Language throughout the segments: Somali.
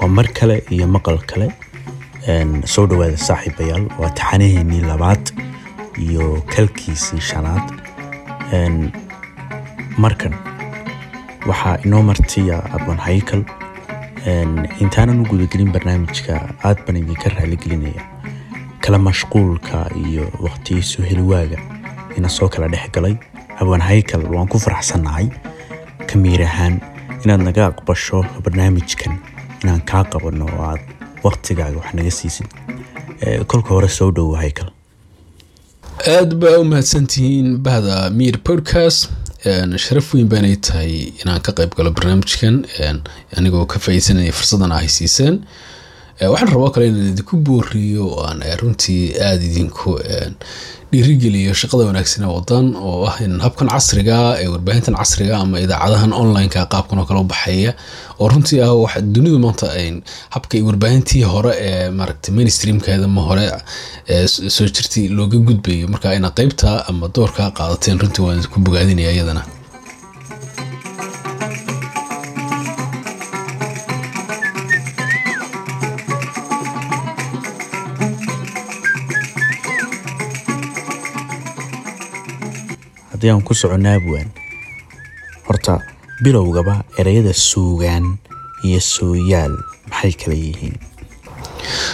waa mar kale iyo maqal kale soo dhowaada saaxiibayaal. Waa taxanaheennii labaad iyo kalkiisii shanaad. Markan waxaa inoo martiya abon haykal. Intaanan u gudagelin barnaamijka aad baan idinka raaligelinaya kala mashquulka iyo waqtigii soo heliwaaga ina soo kala dhex galay. Abon haykal waan ku faraxsannahay kamiir ahaan inaad naga aqbasho barnaamijkan inaan kaa qabanno oo aad waqtigaaga wax naga siisid. Kolka hore soo dhowo haykal aad baa u mahadsantihiin bahda miir podcast. Sharaf weyn baanay tahay inaan ka qayb galo barnaamijkan. Anigoo ka faaidsanaya fursadan ay siiseen waxaan rabaa kale inaan idinku booriyo oo aan runtii aada idinku dhiirigeliyo shaqada wanaagsan ee wadan oo ah in habkan casriga ee warbaahintan casriga ama idaacadahan onlineka qaabkan oo kale u baxaya oo runtii ah wax dunidu maanta habka warbaahintii hore ee maaragtay mainstreamkeeda ma hore soo jirtay looga gudbayo marka ina qeybta ama doorka qaadateen runtii waan ku bogaadinaya iyadana haddii aan ku soconno abwaan horta bilowgaba ereyada suugaan iyo sooyaal maxay kala yihiin?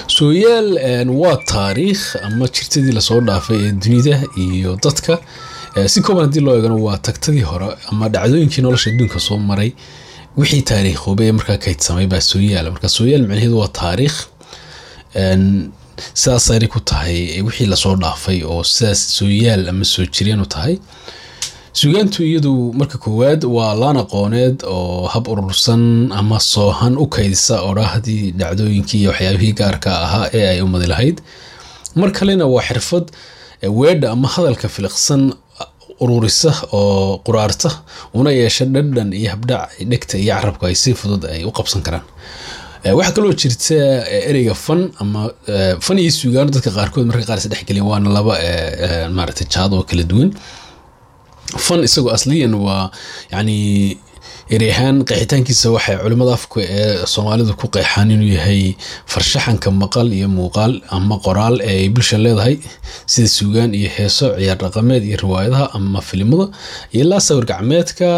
Sooyaal waa taariikh ama jirtadii la soo dhaafay ee dunida iyo dadka. Si kooban haddii loo eegano waa tagtadii hore ama dhacdooyinkii nolosha adduunka soo maray. Wixii taariikhoobay ee markaa kaydsamay baa sooyaal. Marka sooyaal macnaheedu waa taariikh sidaas ayna ku tahay wixii la soo dhaafay oo sidaas sooyaal ama soo jireen u tahay. Sugaantu iyadu marka koowaad waa laan aqooneed oo hab urursan ama soohan u kaydisa odhaahdii dhacdooyinkii iyo waxyaabihii gaarka ahaa ee ay umadi lahayd. Mar kalena waa xirfad weedha ama hadalka filiqsan ururisa oo quraarta una yeesha dhadhan iyo habdhac dhegta iyo carabka ay si fudud ay u qabsan karaan waxaa kaloo jirta ereyga fan ama fan iyo sugaano dadka qaarkood marka qaar is dhexgelin waana laba maaragtay jaad oo kala duwan. Fan isagoo asliyan waa yani erey ahaan qeexitaankiisa waxay culimmada afka ee soomaalidu ku qeexaan inuu yahay farshaxanka maqal iyo muuqaal ama qoraal ee ay bulsha leedahay sida suugaan iyo heeso ciyaar dhaqameed iyo riwaayadaha ama filimada iyo ilaa sawir gacmeedka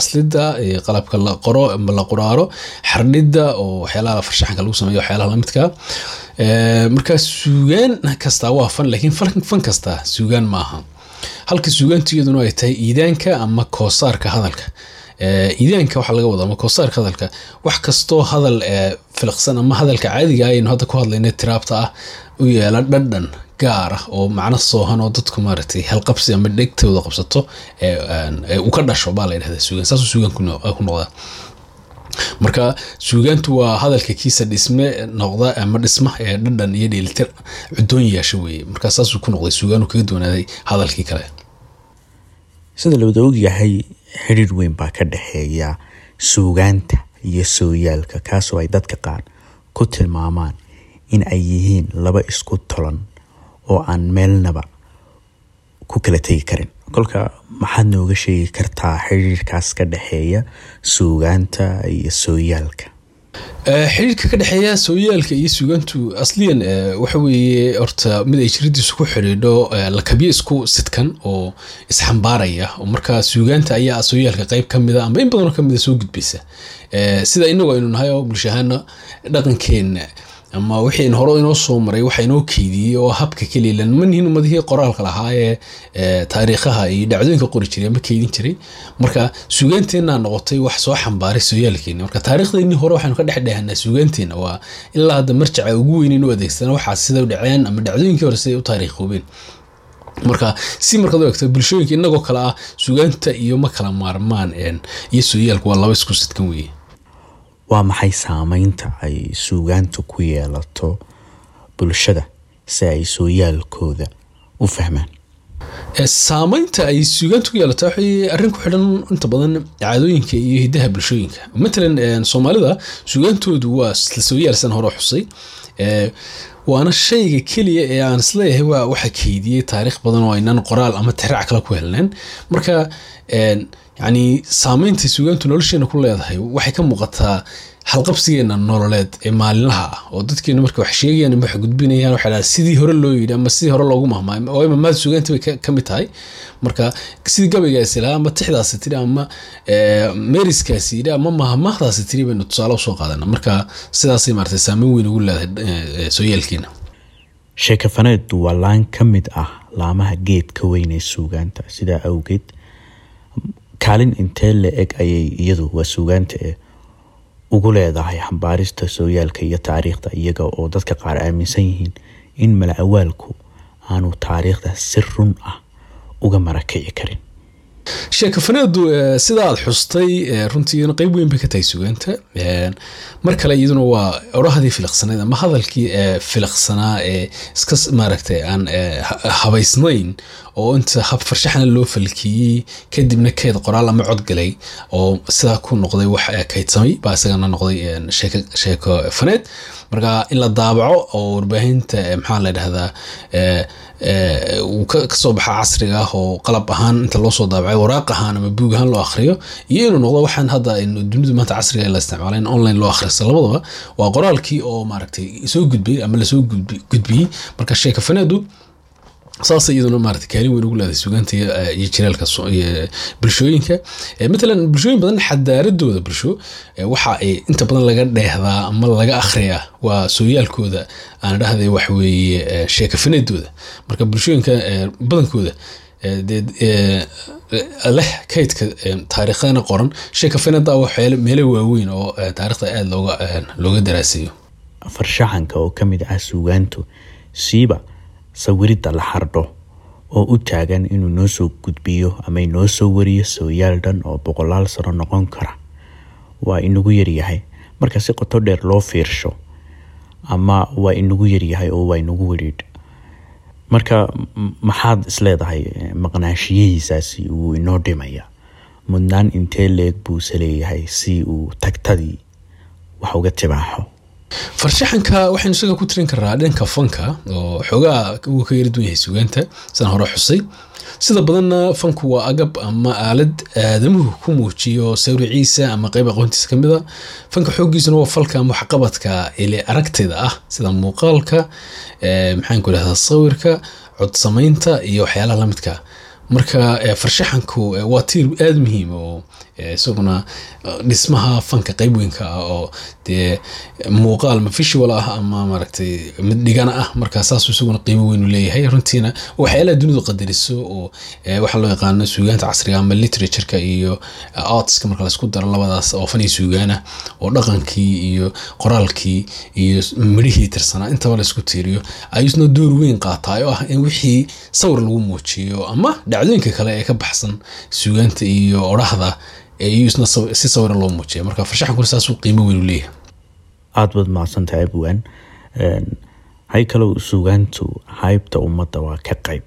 aslida qalabka la qoro ama la quraaro xardhida oo waxyaalaha farshaxanka lagu sameeyo waxyaalaha lamidka marka suugaan kastaa waa fan laakiin fan kastaa suugaan maaha. Halka suugaantu iyaduna ay tahay iidaanka ama koosaarka hadalka iidaanka waxaa laga wadaa ama koosaarka hadalka wax kastoo hadal filiqsan ama hadalka caadiga aynu hadda ku hadlayna tiraabta ah u yeela dhadhan gaar ah oo macno soohan oo dadku maaragtay halqabsi ama dhegtooda qabsato u ka dhasho baa la yidhahdaa suugaan. Saasuu suugaan ku noqdaa. Marka suugaantu waa hadalka kiisa dhisme noqda ama dhisma ee dhadhan iyo dheelitir cudoon yeesha weeye. Markaa saasuu ku noqday suugaanu kaga duwanaaday hadalkii kale. Sida lawada ogyahay xidhiir weyn baa ka dhexeeya suugaanta iyo sooyaalka kaasoo ay dadka qaar ku tilmaamaan in ay yihiin laba isku tolan oo aan meelnaba ku kala tegi karin. Kolka maxaad nooga sheegi kartaa xiriirkaas ka dhexeeya suugaanta iyo sooyaalka xiriirka ka dhexeeya sooyaalka iyo suugaantu asliyan waxa weeye horta mid ay jiradiisu ku xidhiidho lakabyo isku sidkan oo isxambaaraya oo markaa suugaanta ayaa sooyaalka qeyb ka mida ama in badanoo kamida soo gudbaysa sida inagu aynu nahay oo bulshahaana dhaqankeenna ama wixii hore inoo soo maray waxa inoo keydiyey oo habka keliilan manihin umadihii qoraalka lahaa ee taariikhaha iyo dhacdooyinka qori jiray ama keydin jiray. Marka suugaanteenna noqotay wax soo xambaaray sooyaalkeeni marka taariikhdeenii hore waxaanu ka dhexdhehanaa suugaanteenna waa ilaa hadda marjaca ugu weynin u adeegsana waxaa sida u dhaceen ama dhacdooyinkii hore siday u taariikhoobeen. Marka si markaad egto bulshooyinka inagoo kale ah suugaanta iyo ma kala maarmaan iyo sooyaalku waa laba isku sidkan weeye waa maxay saameynta ay suugaantu ku yeelato bulshada si ay sooyaalkooda u fahmaan? Saameynta ay suugaantu ku yeelato waxay arrin ku xidhan inta badan caadooyinka iyo hidaha bulshooyinka. Matalan soomaalida suugaantoodu waa isla sooyaalsan hore xusay. Waana shayga keliya ee aan is leeyahay waa waxa keydiyey taariikh badan oo aynaan qoraal ama tixraac kale ku helneen marka yani saameynta suugaantu nolosheena ku leedahay waxay ka muuqataa halqabsigeena nololeed ee maalinlaha ah oo dadkeenu marka wax sheegayaan ama wax gudbinayaan waxa dhaha sidii hore loo yidhi ama sidii hore loogu mahmaay oo imamaada suugaanta bay ka mid tahay. Marka sidii gabaygaasi lahaa ama tixdaasi tiri ama meeriskaasi yidhi ama mahmahdaasi tiri baynu tusaale u soo qaadana marka sidaasay maarata saameyn weyn ugu leedahay sooyaalkeena sheekafaneedu waa laan ka mid ah laamaha geed ka weyn ee suugaanta. Sidaa awgeed kaalin intee la eg ayay iyadu waa suugaanta ugu leedahay xambaarista sooyaalka iyo taariikhda iyaga oo dadka qaar aaminsan yihiin in mala awaalku aanu taariikhda si run ah uga marakici karin sheekafaneedu sida aad xustay runtii qeyb weyn bay ka tahay sugaanta mar kale iyaduna waa orahadii filiqsanayd ama hadalkii filiqsanaa ee iska maaragtay aan habaysnayn oo inta hab farshaxna loo falkiyey kadibna keed qoraal ama codgalay oo sidaa ku noqday wax kaydsamay baa isagana noqday sheeko faneed marka in la daabaco oo warbaahinta maxaa la dhahdaa uu ka soo baxa casriga ah oo qalab ahaan inta loo soo daabacay waraaq ahaan ama buug ahaan loo akhriyo iyo inuu noqdo waxaan hadda dunidu maanta casriga la isticmaala in online loo akhristo labadaba waa qoraalkii oo maaragtay soo gudbay ama la soo gudbiyey. Marka sheeka faneedu saas iyaduna maarata kaalin weyn ugu leedahay sugaanta iyo jiraalka bulshooyinka. Matalan bulshooyin badan xadaaradooda bulsho waxa ay inta badan laga dheehdaa ama laga akhriyaa waa sooyaalkooda aan dhahday waxweeye sheekafaneedooda marka bulshooyinka badankooda leh kaydka taariikhana qoran sheekafaneeda waxyaale meelo waaweyn oo taarikhda aada looga daraasayo farshaxanka oo ka mid ah suugaantu siiba sawiridda la xardho oo u taagan inuu noo soo gudbiyo ama inoo soo wariyo sooyaal dhan oo boqolaal sano noqon kara. Waa inagu yaryahay marka si qoto dheer loo fiirsho ama waa inagu yaryahay oo waa inagu wedhiidh marka maxaad isleedahay maqnaanshiyihiisaasi uu inoo dhimaya? Mudnaan intee leeg buuse leeyahay si uu tagtadii wax uga tibaaxo farshaxanka waxaynu isaga ku tirin karnaa dhanka fanka oo xoogaa uu ka yara duwan yahay sugaanta. Sidaan hore xusay. Sida badanna fanku waa agab ama aalad aadamuhu ku muujiyo sawriciisa ama qeyb aqoontiisa ka mid a fanka xooggiisuna waa falka ama waxqabadka ile aragtida ah sida muuqaalka maxaanku idhahdaa sawirka cod samaynta iyo waxyaalaha lamidka marka farshaxanku waa tiir aada muhiim oo isaguna dhismaha fanka qeyb weynka ah oo dee muuqaal ma visual ah ama maaragtay mid dhigana ah. Marka saasuu isaguna qiimo weyn u leeyahay. Runtiina waxyaalaha dunidu qadariso oo waxaa loo yaqaano suugaanta casriga ama literatureka iyo artska marka la isku daro labadaas oo fan iyo suugaana oo dhaqankii iyo qoraalkii iyo midhihii tirsanaa intaba la isku tiiriyo. Ayuusna door weyn qaataa oo ah in wixii sawir lagu muujiyo ama dhacdooyinka kale ee ka baxsan suugaanta iyo odhahda iyuusna si sawira loo muujiya marka farshaxankuna saasuu qiimo weyn u leeyahay. Aada baad mahadsantahay abwaan haykalow suugaantu haybta ummadda waa ka qayb.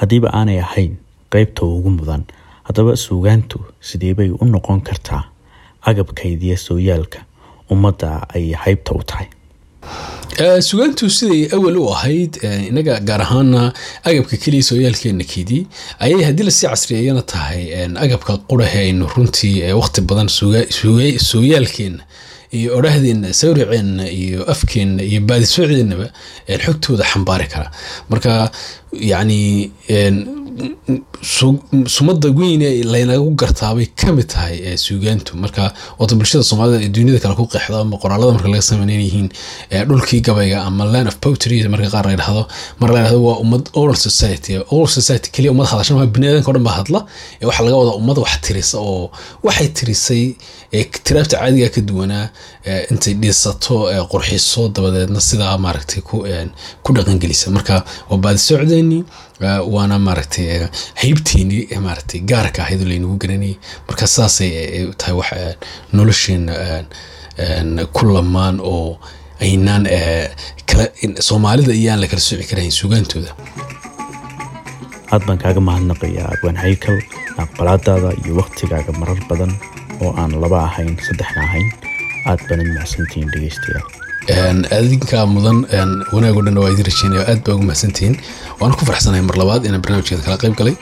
Haddiiba aanay ahayn qeybta ugu mudan haddaba suugaantu sideebay u noqon kartaa agabkaydiya sooyaalka ummadda ay haybta u tahay sugaantu siday awal u ahayd inaga gaar ahaana agabka keliya sooyaalkeena keedii ayay haddii la sii casriyeeyana tahay agabka qurahe aynu runtii waqti badan sooyaalkeena iyo odhahdeena sawriceenna iyo afkeenna iyo baadisooceennaba xogtooda xambaari kara. Marka yacni sumada weyn laynagu gartaabay ka mid tahay suugaantu. Marka wata bulshada soomaalida ee duniyada kale ku qeexdo ama qoraalada marka laga sameyn yihiin dhulkii gabayga ama land of poetry marka qaar la dhahdo mar la dhahdo waa ummad oral society. Oral society keliya ummad hadashan waa biniaadanka o dhan baa hadla waxaa laga wadaa ummad wax tirisa oo waxay tirisay tiraabta caadiga ka duwanaa intay dhisato qurxiso dabadeedna sidaa maaragtay ku dhaqangelisa marka waa baadisocdeeni waana maaragtay haybteeni maaragtay gaarka ahayd oo laynagu garanayay marka saasay tahay wax nolosheena ku lamaan oo aynaan soomaalida iyaan la kala sooci karahayn sugaantooda. Aad baan kaaga mahadnaqayaa abwaan haykal aqbalaadaada iyo waktigaaga marar badan oo aan laba ahayn saddexna ahayn aad baanad mahadsantihiin dhegeystayaal. Adinkaa mudan wanaag o dhan waa idin rajeynaya aad baa ugu mahadsantihiin. Waana ku farxsanahay mar labaad inaan barnaamijkeeda kala qayb galay